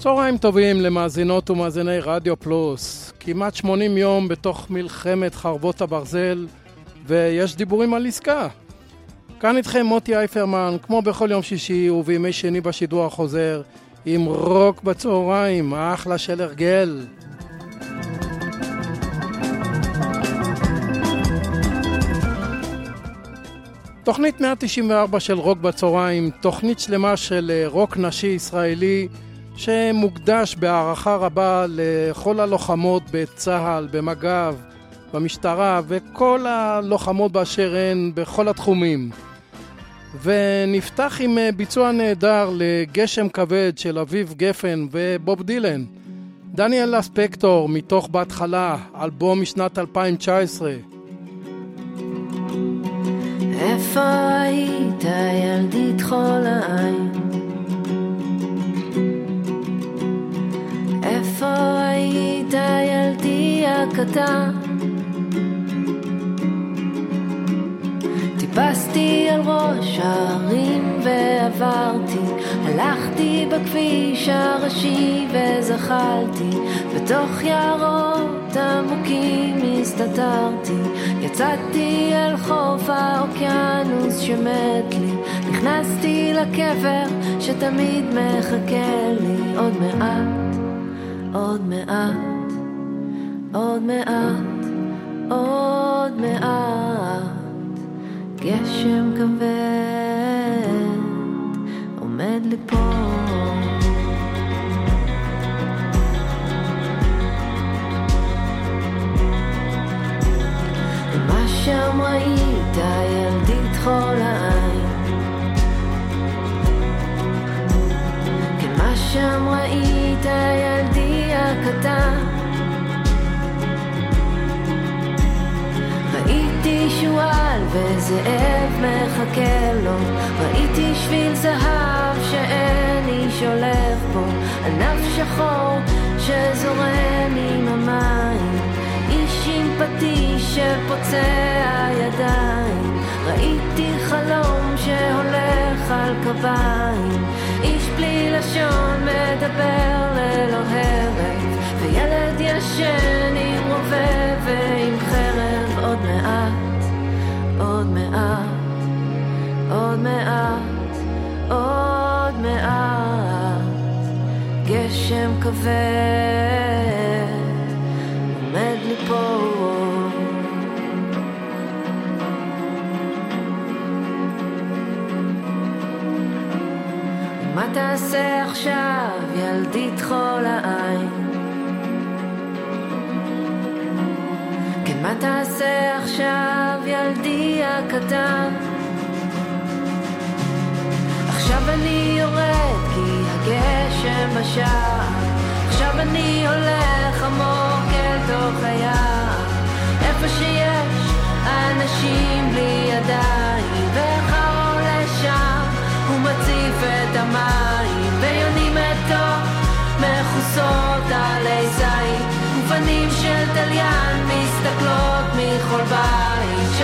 צהריים טובים למאזינות ומאזיני רדיו פלוס. כמעט 80 יום בתוך מלחמת חרבות הברזל, ויש דיבורים על עסקה. כאן איתכם מוטי אייפרמן, כמו בכל יום שישי ובימי שני בשידור החוזר, עם רוק בצהריים, אחלה של הרגל. תוכנית 194 של רוק בצהריים, תוכנית שלמה של אה, רוק נשי ישראלי שמוקדש בהערכה רבה לכל הלוחמות בצה"ל, במג"ב, במשטרה וכל הלוחמות באשר הן בכל התחומים. ונפתח עם אה, ביצוע נהדר לגשם כבד של אביב גפן ובוב דילן. דניאל אספקטור מתוך בהתחלה, אלבום משנת 2019. איפה היית ילדית חול העין? איפה היית ילדי הקטן? טיפסתי על ראש ההרים ועברתי, הלכתי בכביש הראשי וזחלתי, בתוך יערות עמוקים הסתתרתי, יצאתי אל חוף האוקיינוס שמת לי, נכנסתי לקבר שתמיד מחכה לי עוד מעט, עוד מעט, עוד מעט, עוד מעט. גשם כבד עומד ליפול מה שם ראית ילדית חול העין כן מה שם ראית ילדי הקטן. ראיתי שועל וזאב מחכה לו, ראיתי שביל זהב שאין איש הולך בו, ענף שחור שזורם עם המים, איש עם פטיש שפוצע ידיים, ראיתי חלום שהולך על קביים, איש בלי לשון מדבר ללא הרף, וילד ישן עם רובה ועם חרב. עוד מעט, עוד מעט, עוד מעט, עוד מעט, גשם כבד עומד ליפול. מה תעשה עכשיו, ילדית חול העין? כן, מה תעשה עכשיו, ילדי הקטן? עכשיו אני יורד כי הגשם בשער עכשיו אני הולך עמוק אל תוך היער איפה שיש אנשים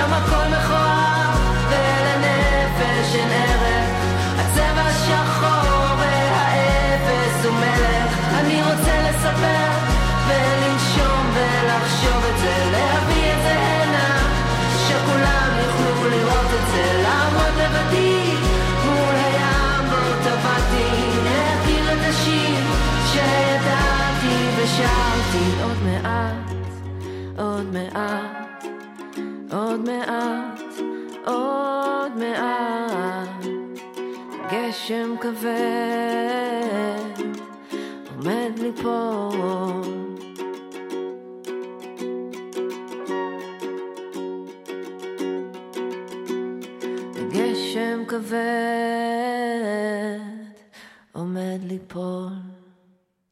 שם הכל מכוער ולנפש אין ערך. הצבע שחור והאפס הוא מלך. אני רוצה לספר ולנשום ולחשוב את זה להביא את זה הנה שכולם יוכלו לראות את זה. לעמוד לבדי מול הים בו טבעתי להכיר את השיר שידעתי ושרתי עוד מעט עוד מעט עוד מעט עוד מעט גשם כבד עומד ליפול גשם כבד עומד ליפול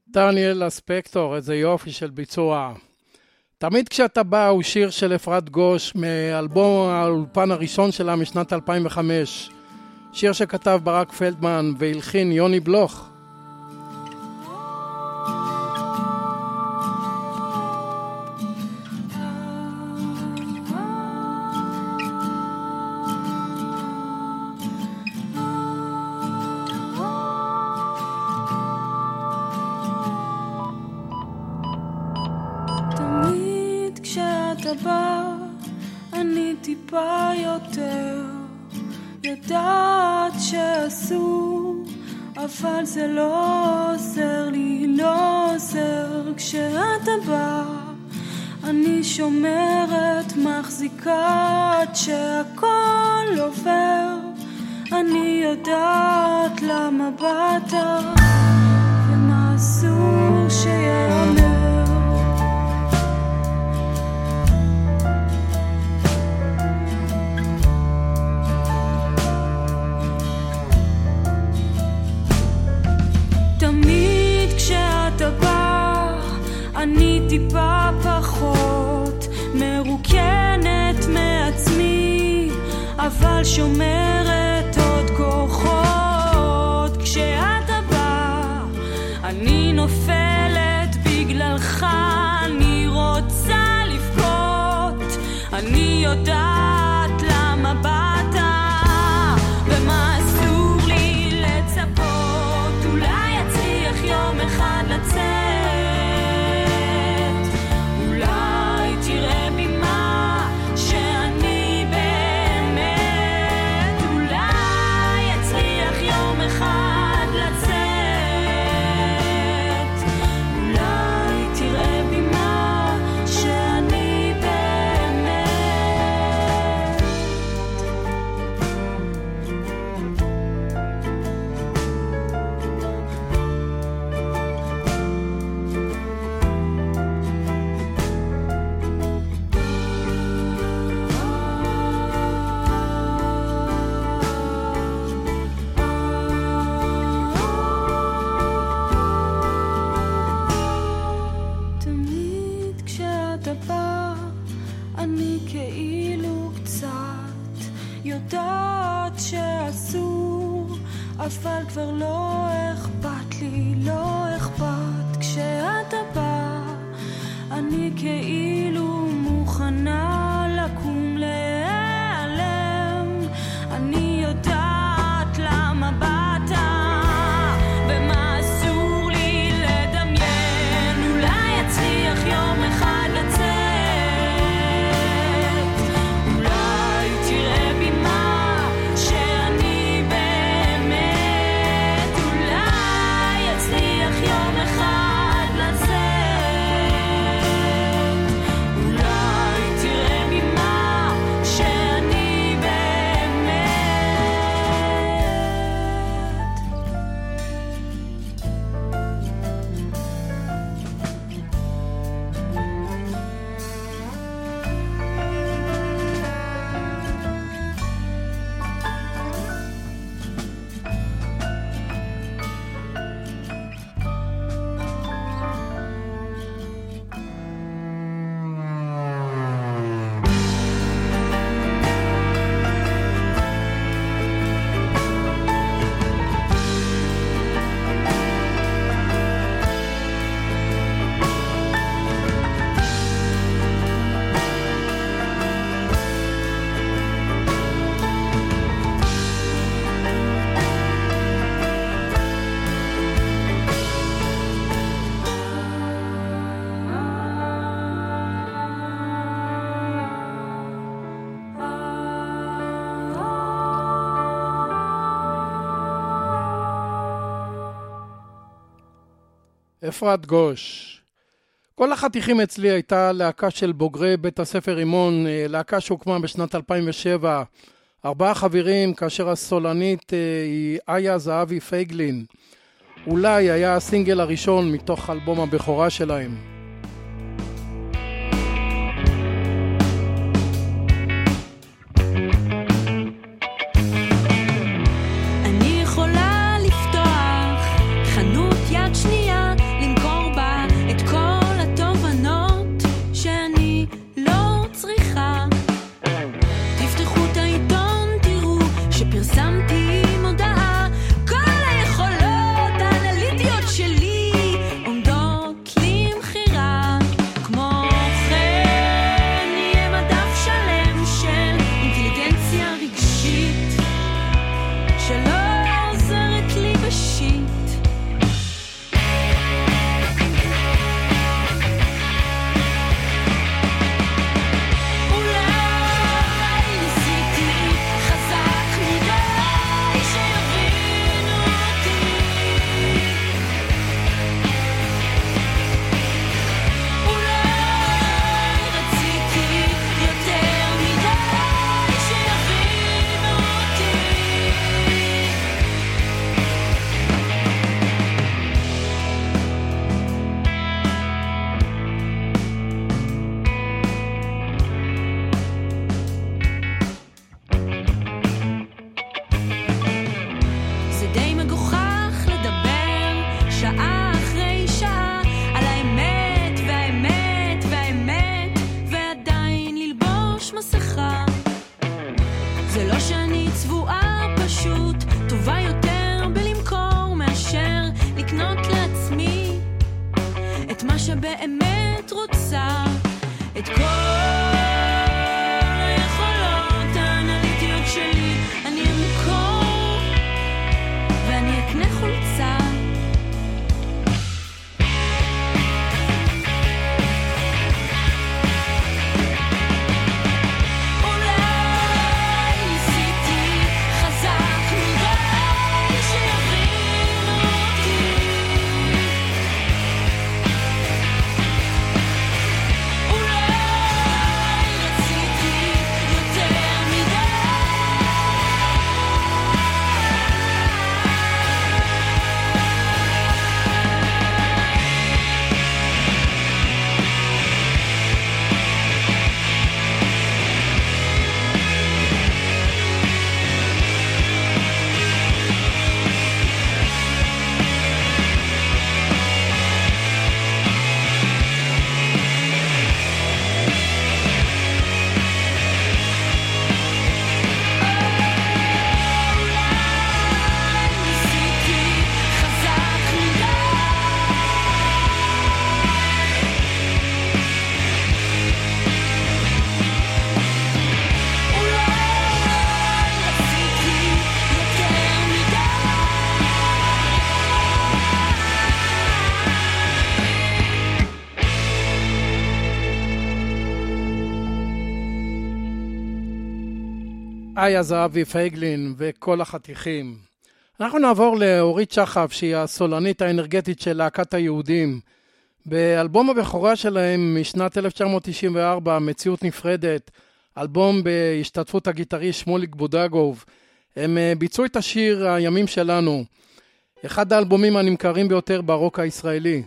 דניאל אספקטור, איזה יופי של ביצוע. תמיד כשאתה בא הוא שיר של אפרת גוש מאלבום האולפן הראשון שלה משנת 2005. שיר שכתב ברק פלדמן והלחין יוני בלוך. אבל זה לא עוזר לי, לא עוזר כשאתה בא. אני שומרת, מחזיקה עד שהכל עובר. אני יודעת למה באת ומה אסור שיאמר. אני טיפה פחות מרוקנת מעצמי, אבל שומרת עוד כוחות. כשאתה בא, אני נופלת בגללך, אני רוצה לבכות, אני יודעת אבל כבר לא אכפת לי, לא אכפת. כשאתה בא, אני כאילו אפרת גוש. כל החתיכים אצלי הייתה להקה של בוגרי בית הספר רימון, אה, להקה שהוקמה בשנת 2007. ארבעה חברים, כאשר הסולנית אה, היא איה זהבי פייגלין. אולי היה הסינגל הראשון מתוך אלבום הבכורה שלהם. out. It's cold. איה זהבי פייגלין וכל החתיכים. אנחנו נעבור לאורית שחף, שהיא הסולנית האנרגטית של להקת היהודים. באלבום הבכורה שלהם משנת 1994, מציאות נפרדת, אלבום בהשתתפות הגיטרי שמוליק בודגוב, הם אה, ביצעו את השיר הימים שלנו, אחד האלבומים הנמכרים ביותר ברוק הישראלי.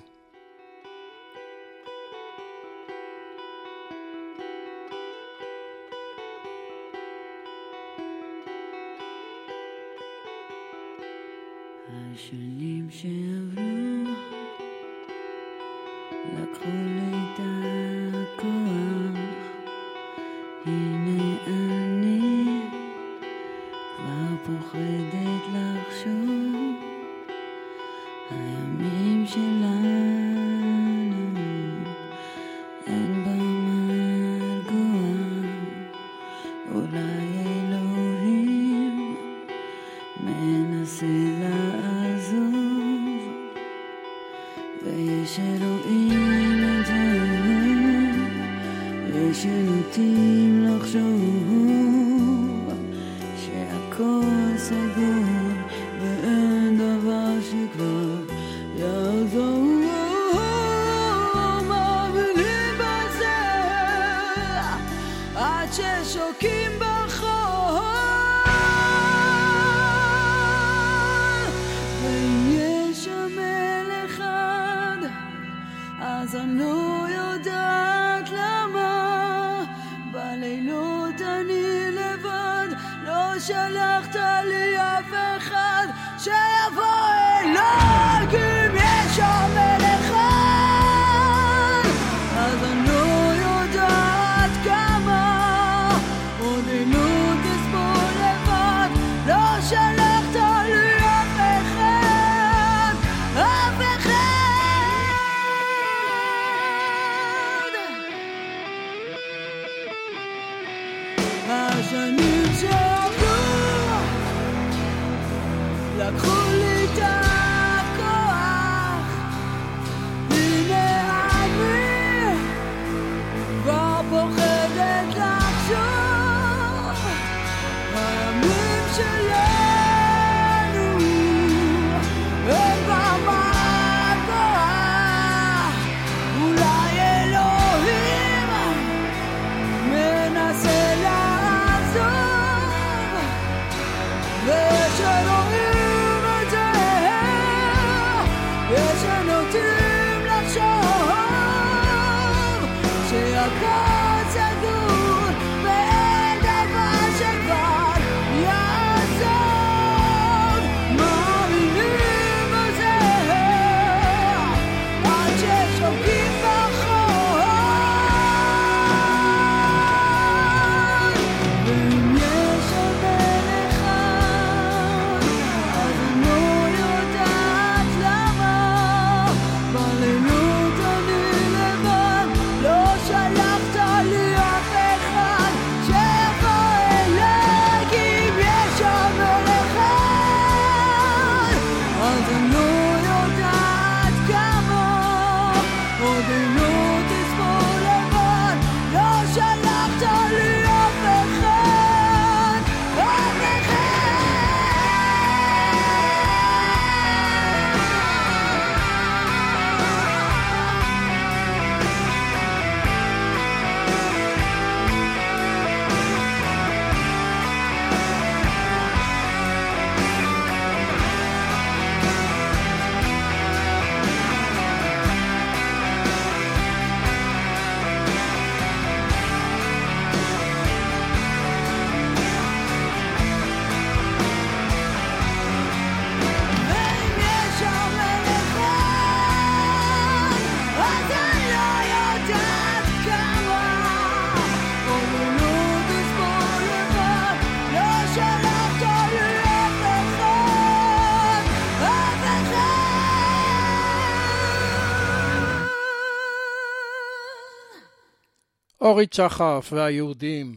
אורי צ'חף והיהודים.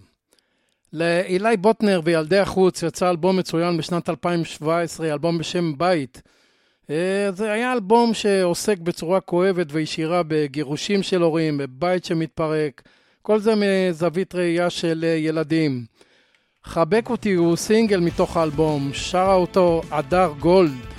לאילי בוטנר וילדי החוץ יצא אלבום מצוין בשנת 2017, אלבום בשם בית. אה, זה היה אלבום שעוסק בצורה כואבת וישירה בגירושים של הורים, בבית שמתפרק, כל זה מזווית ראייה של אה, ילדים. חבק אותי הוא סינגל מתוך האלבום, שרה אותו הדר גולד.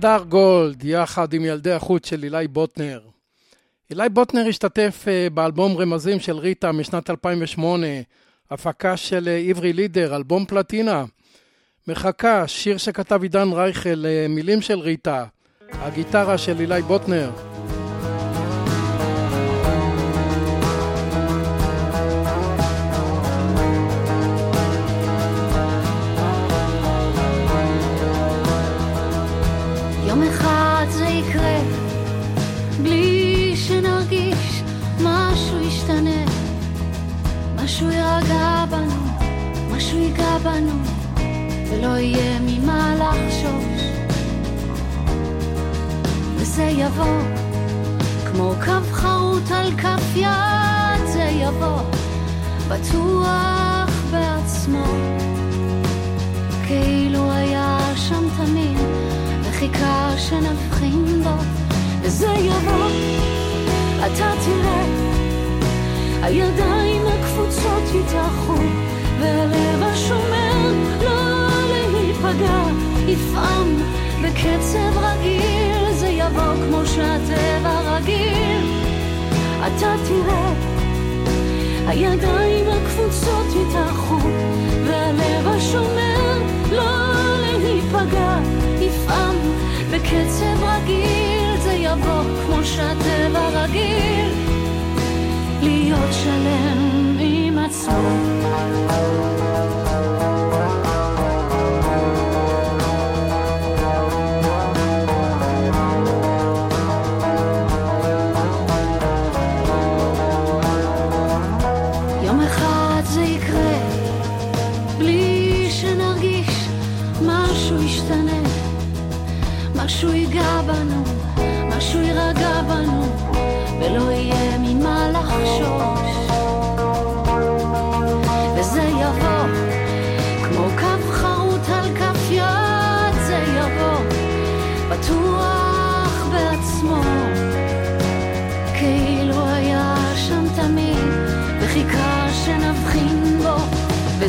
הדר גולד, יחד עם ילדי החוץ של אילי בוטנר. אילי בוטנר השתתף אה, באלבום רמזים של ריטה משנת 2008, הפקה של אה, עברי לידר, אלבום פלטינה. מחכה, שיר שכתב עידן רייכל, אה, מילים של ריטה, הגיטרה של אילי בוטנר.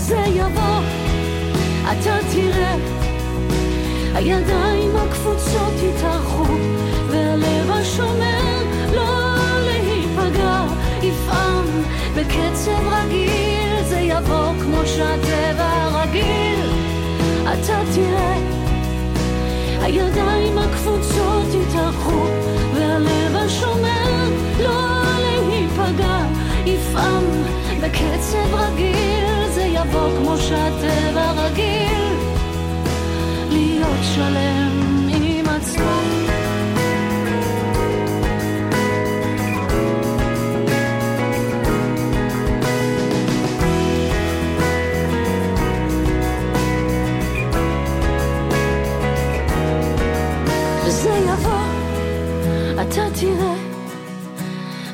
וזה יבוא, אתה תראה, הידיים הקפוצות יתארחו, והלב השומר לא להיפגע, יפעם בקצב רגיל, זה יבוא כמו שהטבע רגיל, אתה תראה, הידיים הקפוצות יתארחו, והלב השומר לא להיפגע, יפעם בקצב רגיל, זה יבוא כמו שהטבע רגיל, להיות שלם עם עצמו. אתה תראה,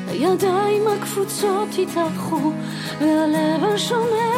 הידיים הקפוצות יתארחו, והלב השומר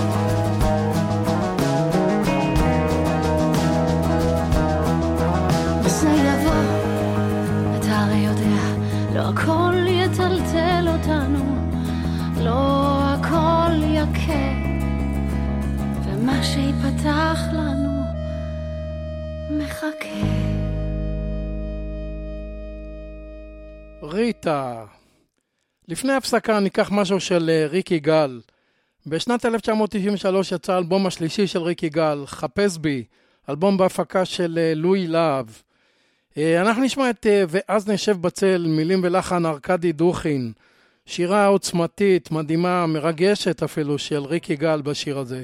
לא הכל יטלטל אותנו, לא הכל יכה, ומה שיפתח לנו מחכה. ריטה. לפני הפסקה ניקח משהו של אה, ריקי גל. בשנת 1993 יצא האלבום השלישי של ריקי גל, חפש בי, אלבום בהפקה של אה, לואי להב. אה, אנחנו נשמע את אה, ואז נשב בצל, מילים ולחן ארכדי דוכין. שירה עוצמתית, מדהימה, מרגשת אפילו, של ריקי גל בשיר הזה.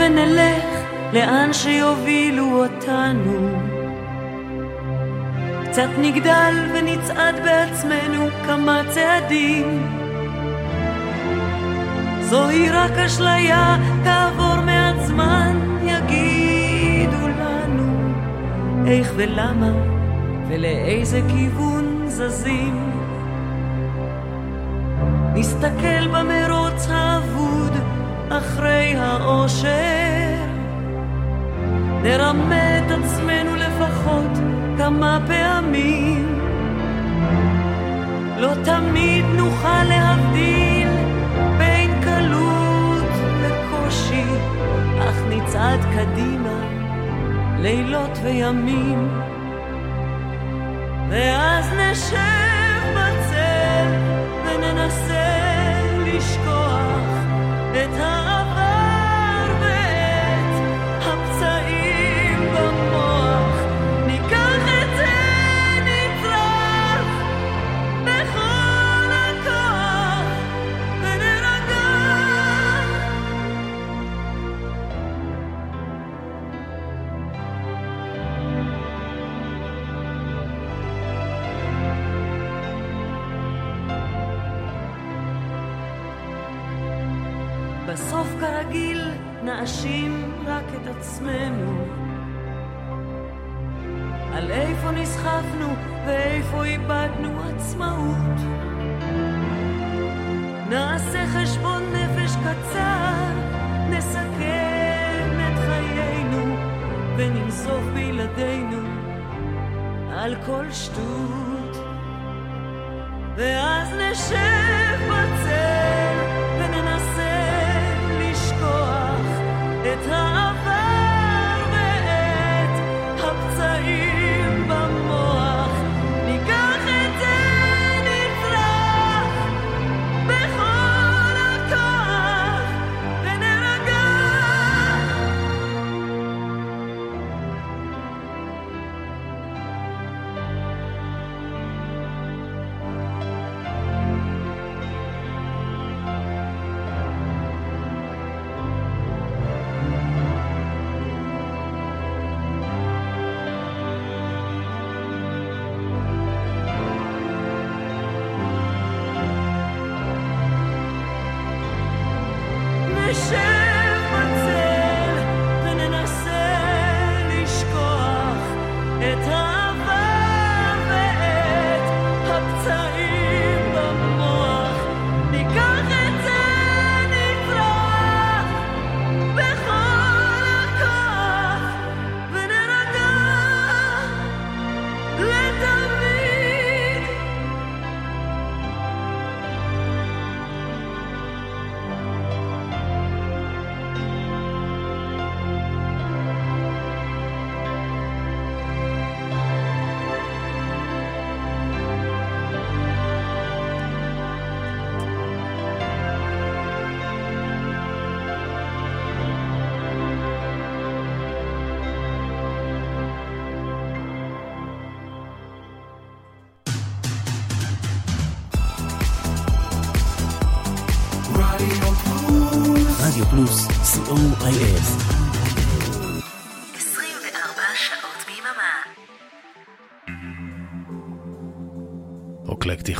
ונלך לאן שיובילו אותנו. קצת נגדל ונצעד בעצמנו כמה צעדים. זוהי רק אשליה, כעבור מעט זמן יגידו לנו איך ולמה ולאיזה כיוון זזים. נסתכל במרוץ האבוד אחרי האושר, נרמה את עצמנו לפחות כמה פעמים. לא תמיד נוכל להבדיל בין קלות לקושי, אך נצעד קדימה לילות וימים, ואז נשב בצל וננסה לשכוח את העבר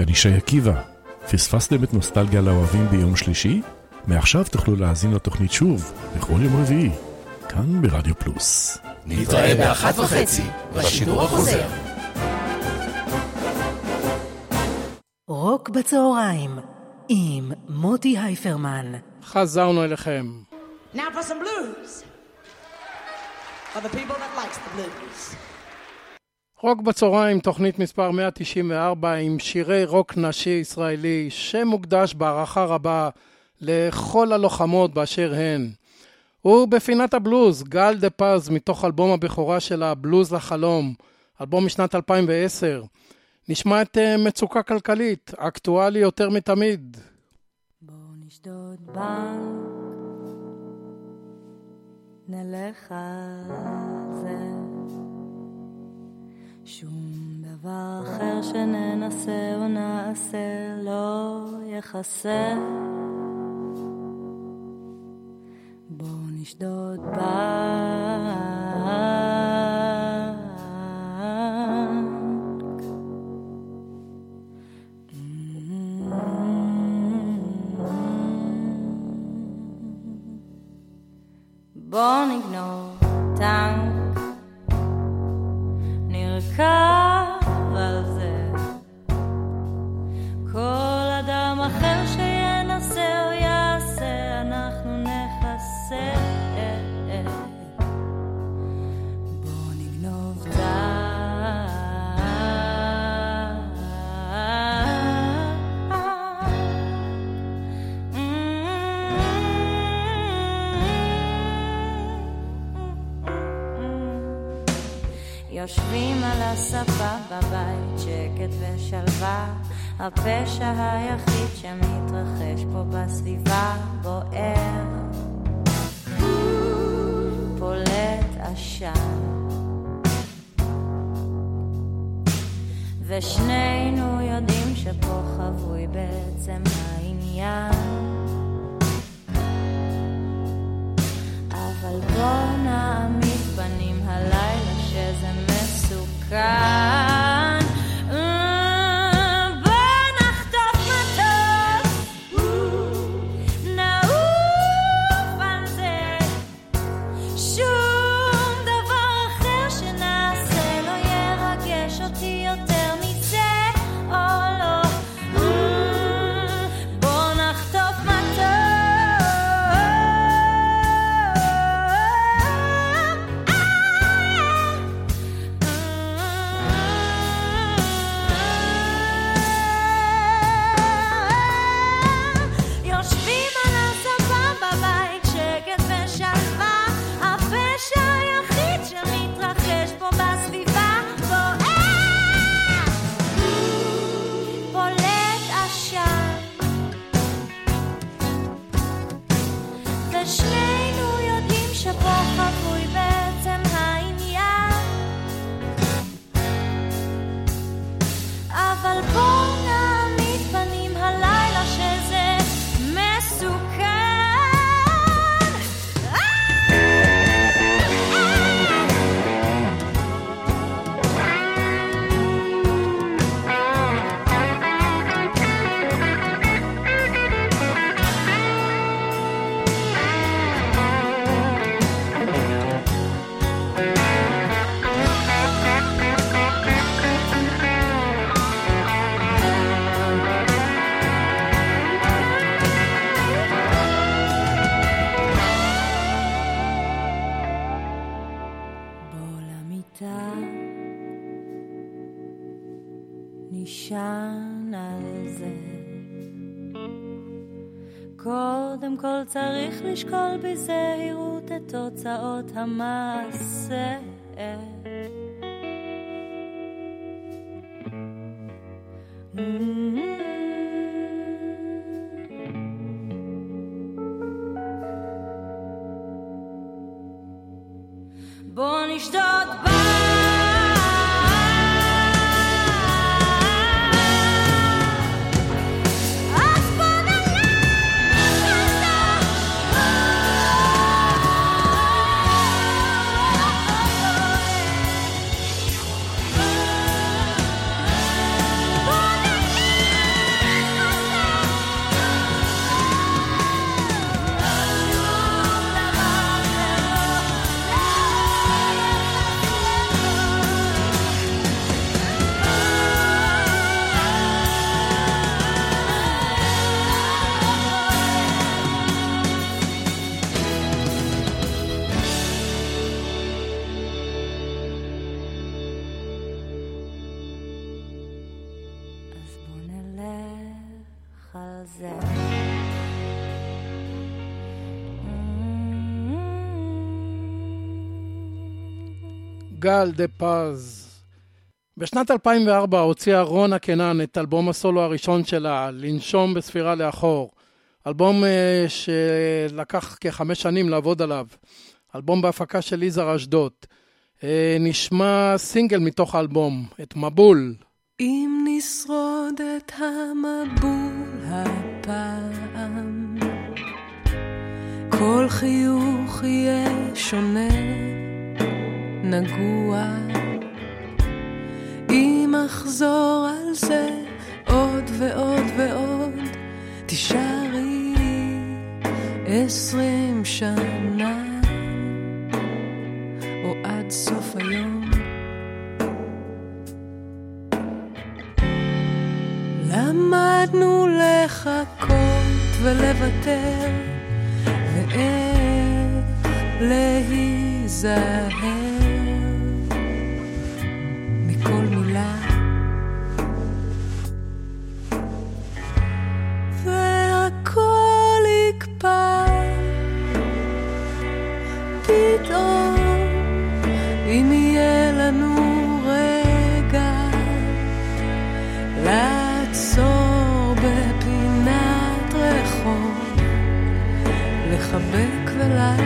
כאן ישי עקיבא. פספסתם את נוסטלגיה לאוהבים ביום שלישי? מעכשיו תוכלו להאזין לתוכנית שוב, בכל יום רביעי, כאן ברדיו פלוס. נתראה באחת וחצי, בשידור החוזר. רוק בצהריים עם מוטי הייפרמן. חזרנו אליכם. Now for some blues. For the people that likes the blues. רוק בצהריים, תוכנית מספר 194 עם שירי רוק נשי ישראלי שמוקדש בהערכה רבה לכל הלוחמות באשר הן. ובפינת הבלוז, גל דה פז מתוך אלבום הבכורה שלה, בלוז לחלום, אלבום משנת 2010. נשמע את אה, מצוקה כלכלית, אקטואלי יותר מתמיד. בוא נשדוד בנק, נלך על. שום דבר אחר שננסה או נעשה לא יחסר. בואו נשדוד ב... בואו נגנוב טעם sky. יושבים על הספה בבית, שקט ושלווה. הפשע היחיד שמתרחש פה בסביבה בוער, פולט עשן. ושנינו יודעים שפה חבוי בעצם העניין. קודם כל צריך לשקול בזהירות את תוצאות המעשה. גל דה פז. בשנת 2004 הוציאה רונה קנן את אלבום הסולו הראשון שלה, לנשום בספירה לאחור. אלבום אה, שלקח כחמש שנים לעבוד עליו. אלבום בהפקה של יזהר אשדוד. אה, נשמע סינגל מתוך האלבום, את מבול. אם נשרוד את המבול הפעם, כל חיוך יהיה שונה, נגוע. אם אחזור על זה עוד ועוד ועוד, תישארי עשרים שנה, או עד סוף היום. למדנו לחכות ולוותר, ואיך להיזהר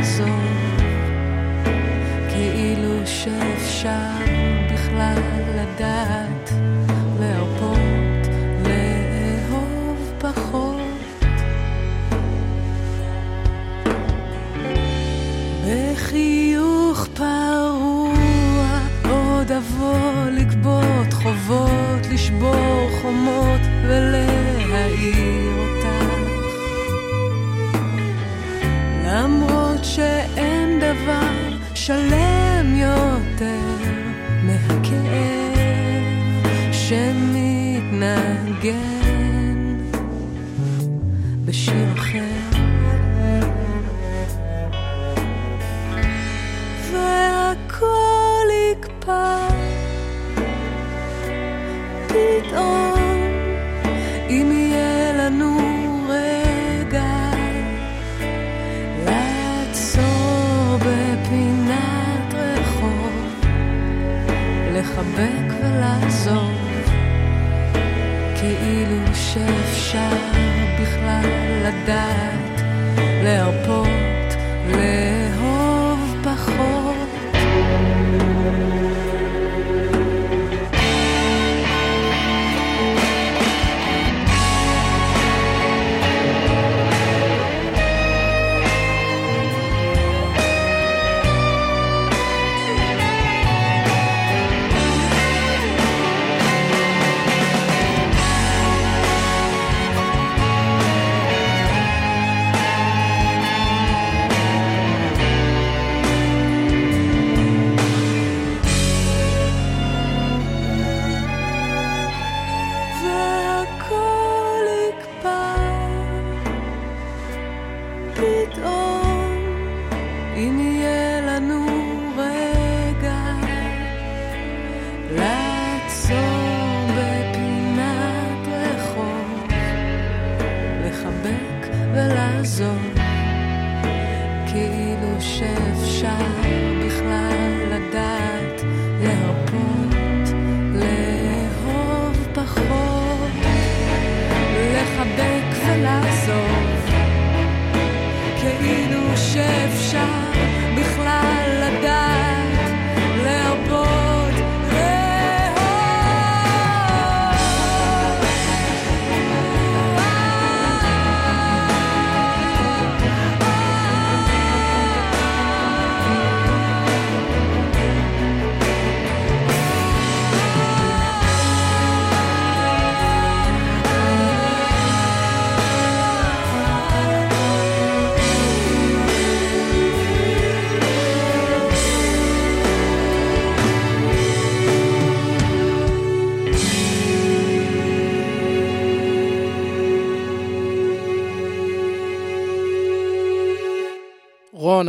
ולעזוב, כאילו שאפשר בכלל לדעת, שאפשר בכלל לדעת להרפות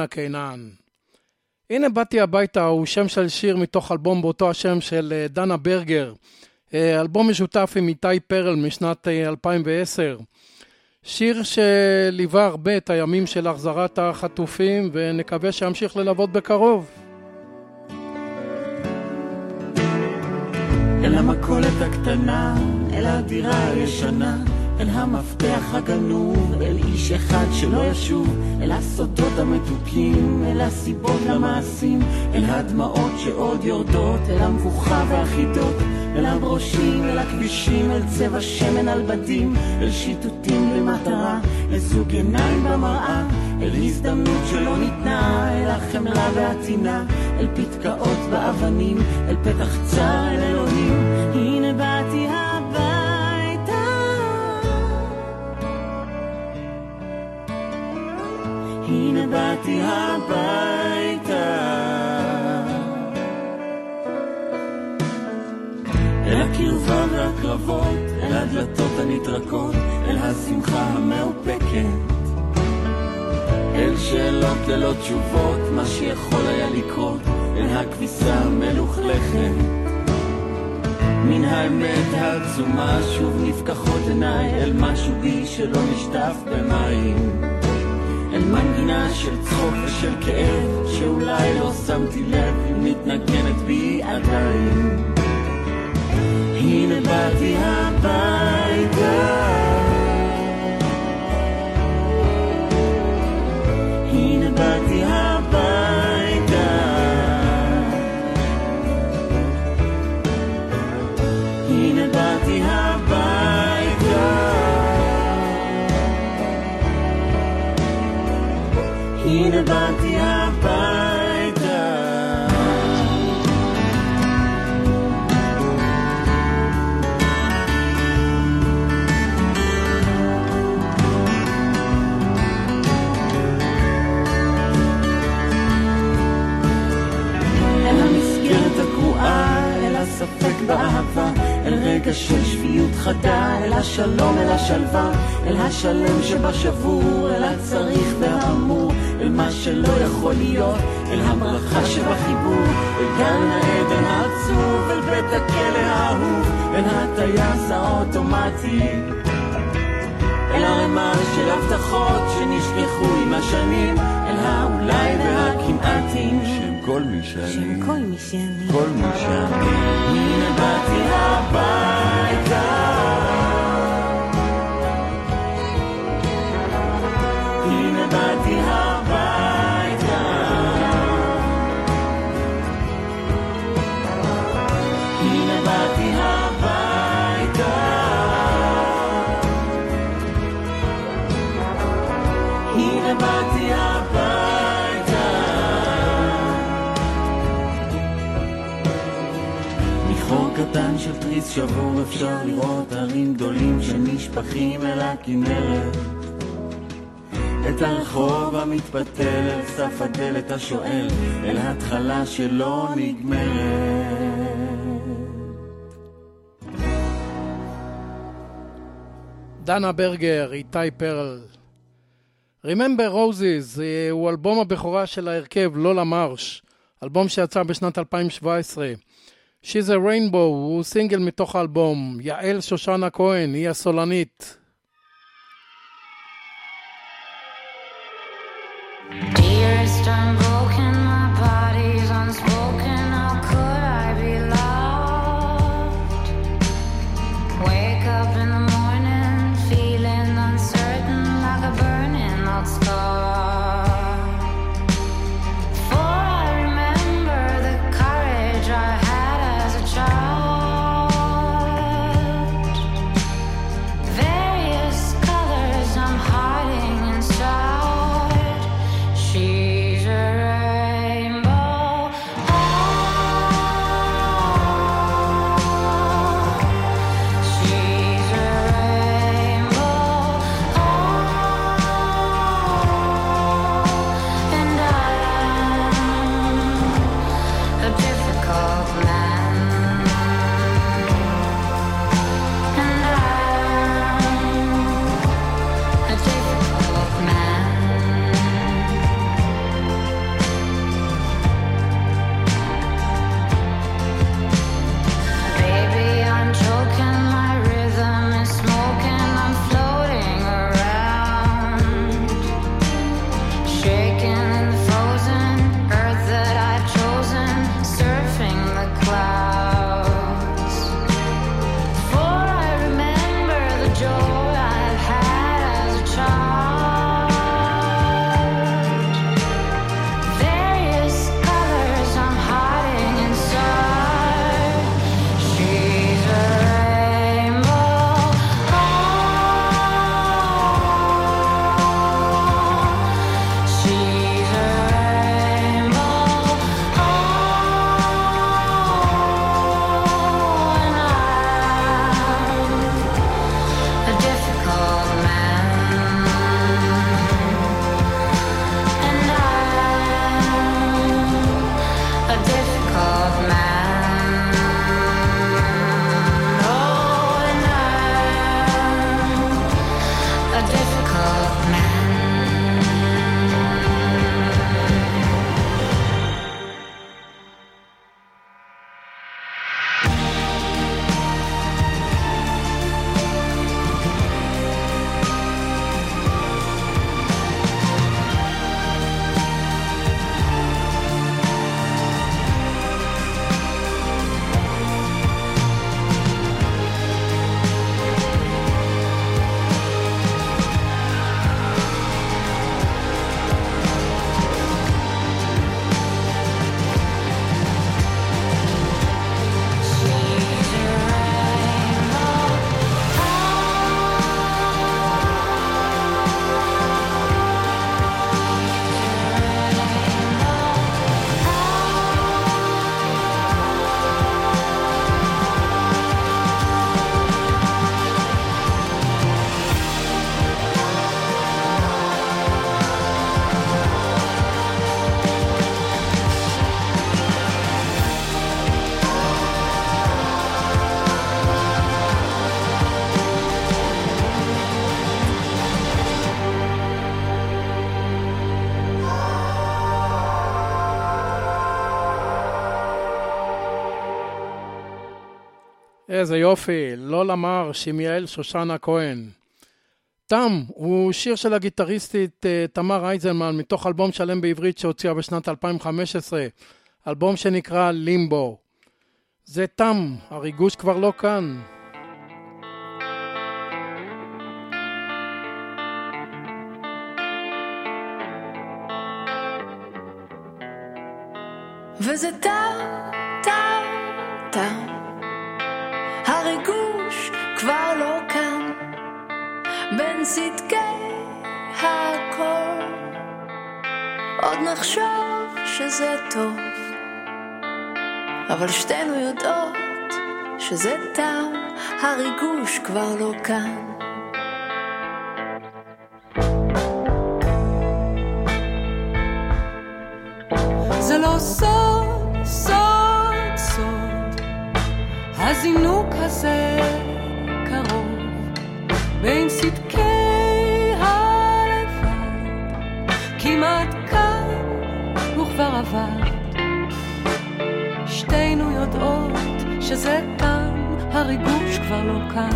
רונה קינן. הנה באתי הביתה הוא שם של שיר מתוך אלבום באותו השם של אה, דנה ברגר. אה, אלבום משותף עם איתי פרל משנת אה, 2010. שיר שליווה הרבה את הימים של החזרת החטופים ונקווה שימשיך ללוות בקרוב. אל המכולת הקטנה, אל הדירה הישנה, אל המפתח הגנוב, אל איש אחד שלא ישוב, אל הסודות המתוקים, אל הסיבות למעשים, אל הדמעות שעוד יורדות, אל המבוכה והחידות, אל הברושים, אל הכבישים, אל צבע שמן על בדים, אל שיטוטים למטרה, אל זוג עיניים במראה, אל הזדמנות שלא ניתנה, אל החמלה והטינה, אל פתקאות באבנים, אל פתח צר אל אלוהים, הנה באתי הביתה. הנה באתי הביתה. אל הקרבה והקרבות, אל הדלתות הנטרקות, אל השמחה המאופקת. אל שאלות ללא תשובות, מה שיכול היה לקרות, אל הכביסה המלוכלכת. מן האמת העצומה שוב נפקחות עיניי, אל משהו בי שלא נשטף במים. מנגינה של צחוק ושל כאב, שאולי לא שמתי לב, היא מתנגנת בי עדיין. הנה באתי הביתה. רגע של שפיות חדה, אל השלום, אל השלווה, אל השלם שבשבור, אל הצריך והאמור, אל מה שלא יכול להיות, אל הברכה שבחיבור, אל גן העדן העצוב, אל בית הכלא האהוב, אל הטייס האוטומטי. אל ערימה של הבטחות שנשכחו עם השנים, אל האולי והכמעטים כל מי שאני, כל מי שאני, כל מי שאני. הנה באתי הביתה. תריס שבור אפשר לראות הרים גדולים שנשפכים אל הכנרת. את הרחוב המתפתל אל סף הדלת השואל, אל התחלה שלא נגמרת. דנה ברגר, איתי פרל. Remember Roses אה, הוא אלבום הבכורה של ההרכב לולה מרש, אלבום שיצא בשנת 2017. She's a Rainbow הוא סינגל מתוך האלבום, יעל שושנה כהן היא הסולנית. Dearest, I'm איזה יופי, לא למר, שמיאל שושנה כהן. תם הוא שיר של הגיטריסטית אה, תמר אייזנמן מתוך אלבום שלם בעברית שהוציאה בשנת 2015, אלבום שנקרא לימבו. זה תם, הריגוש כבר לא כאן. וזה תם, תם, תם. הריגוש כבר לא כאן, בין צדקי הכל. עוד נחשוב שזה טוב, אבל שתינו יודעות שזה תם, הריגוש כבר לא כאן. זה לא סוד, הזינוק הזה קרוב בין צדקי הלבד, כמעט כאן וכבר עבר. שתינו יודעות שזה תם, הריגוש כבר לא כאן.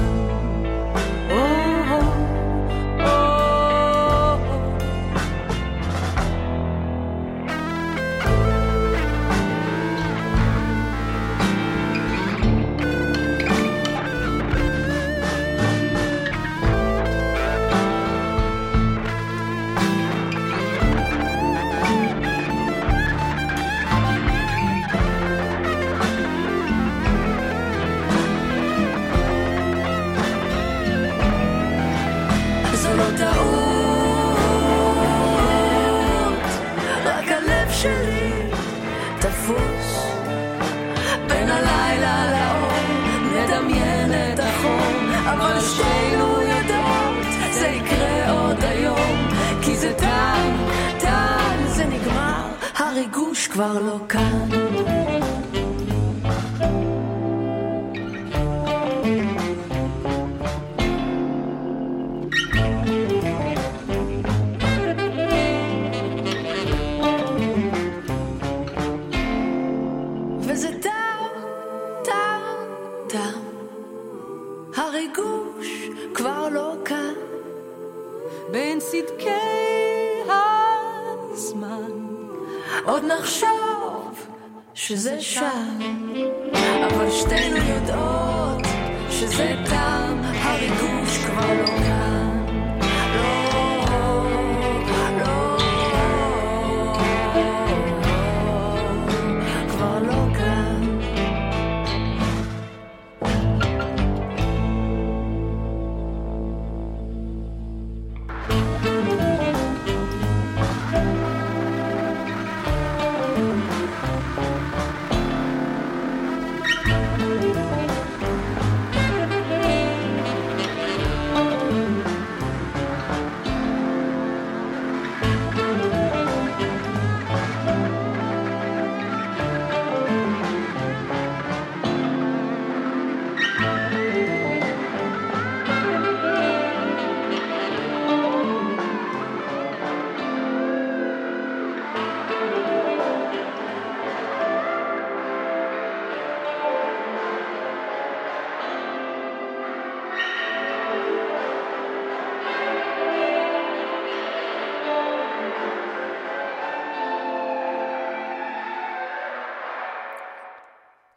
או,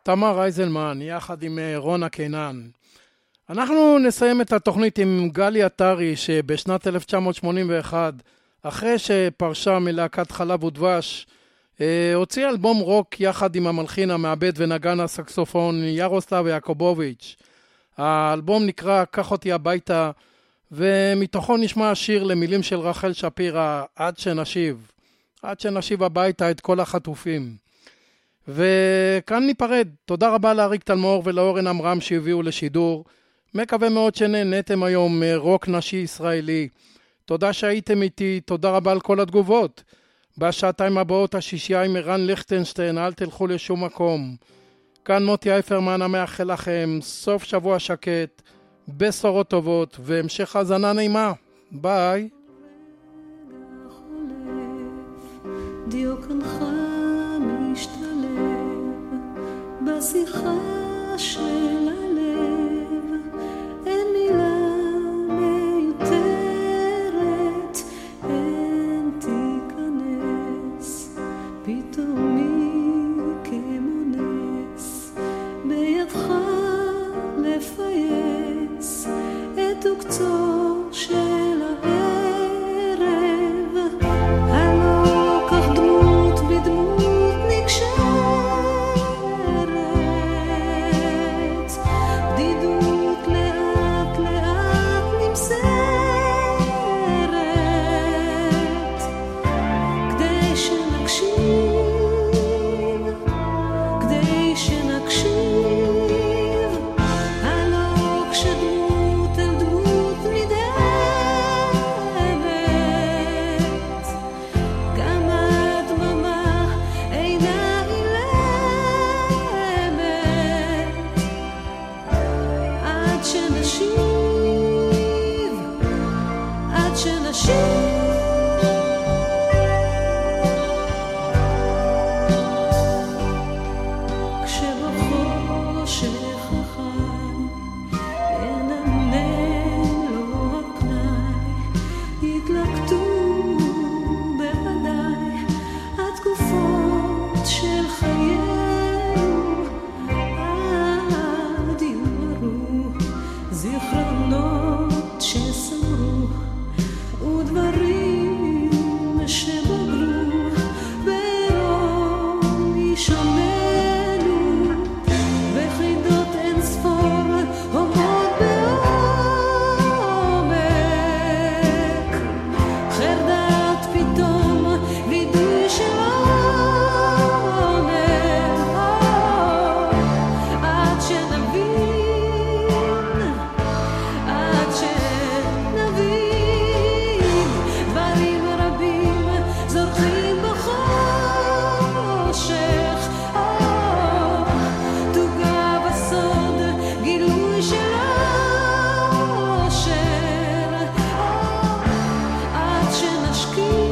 תמר אייזלמן, יחד עם אה, רונה קינן. אנחנו נסיים את התוכנית עם גלי עטרי, שבשנת 1981, אחרי שפרשה מלהקת חלב ודבש, אה, הוציא אלבום רוק יחד עם המלחין, המעבד ונגן הסקסופון ירוסלב יעקובוביץ'. האלבום נקרא "קח אותי הביתה", ומתוכו נשמע שיר למילים של רחל שפירא, "עד שנשיב". עד שנשיב הביתה את כל החטופים. וכאן ניפרד. תודה רבה לאריק תלמור ולאורן עמרם שהביאו לשידור. מקווה מאוד שנהנתם היום מרוק נשי ישראלי. תודה שהייתם איתי, תודה רבה על כל התגובות. בשעתיים הבאות השישייה עם ערן ליכטנשטיין, אל תלכו לשום מקום. כאן מוטי אייפרמן המאחל לכם סוף שבוע שקט, בשורות טובות והמשך האזנה נעימה. ביי. דיוקנך בשיחה של que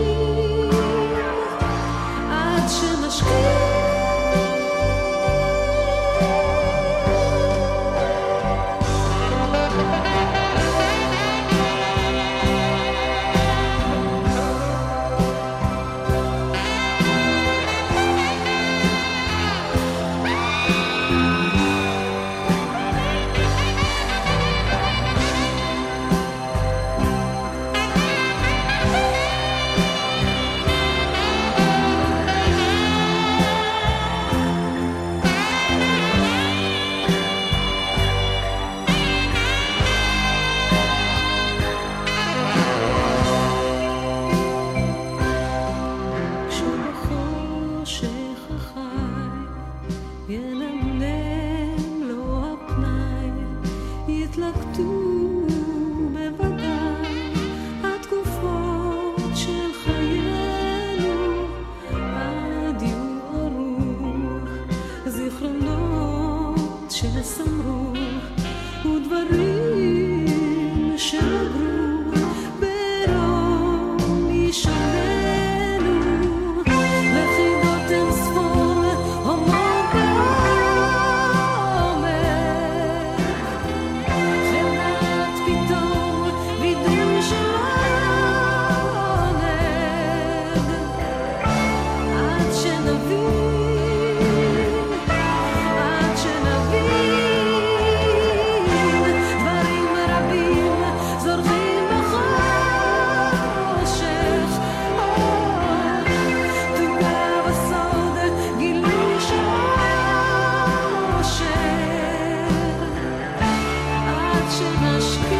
aşık aşkı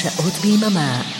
שעות ביממה.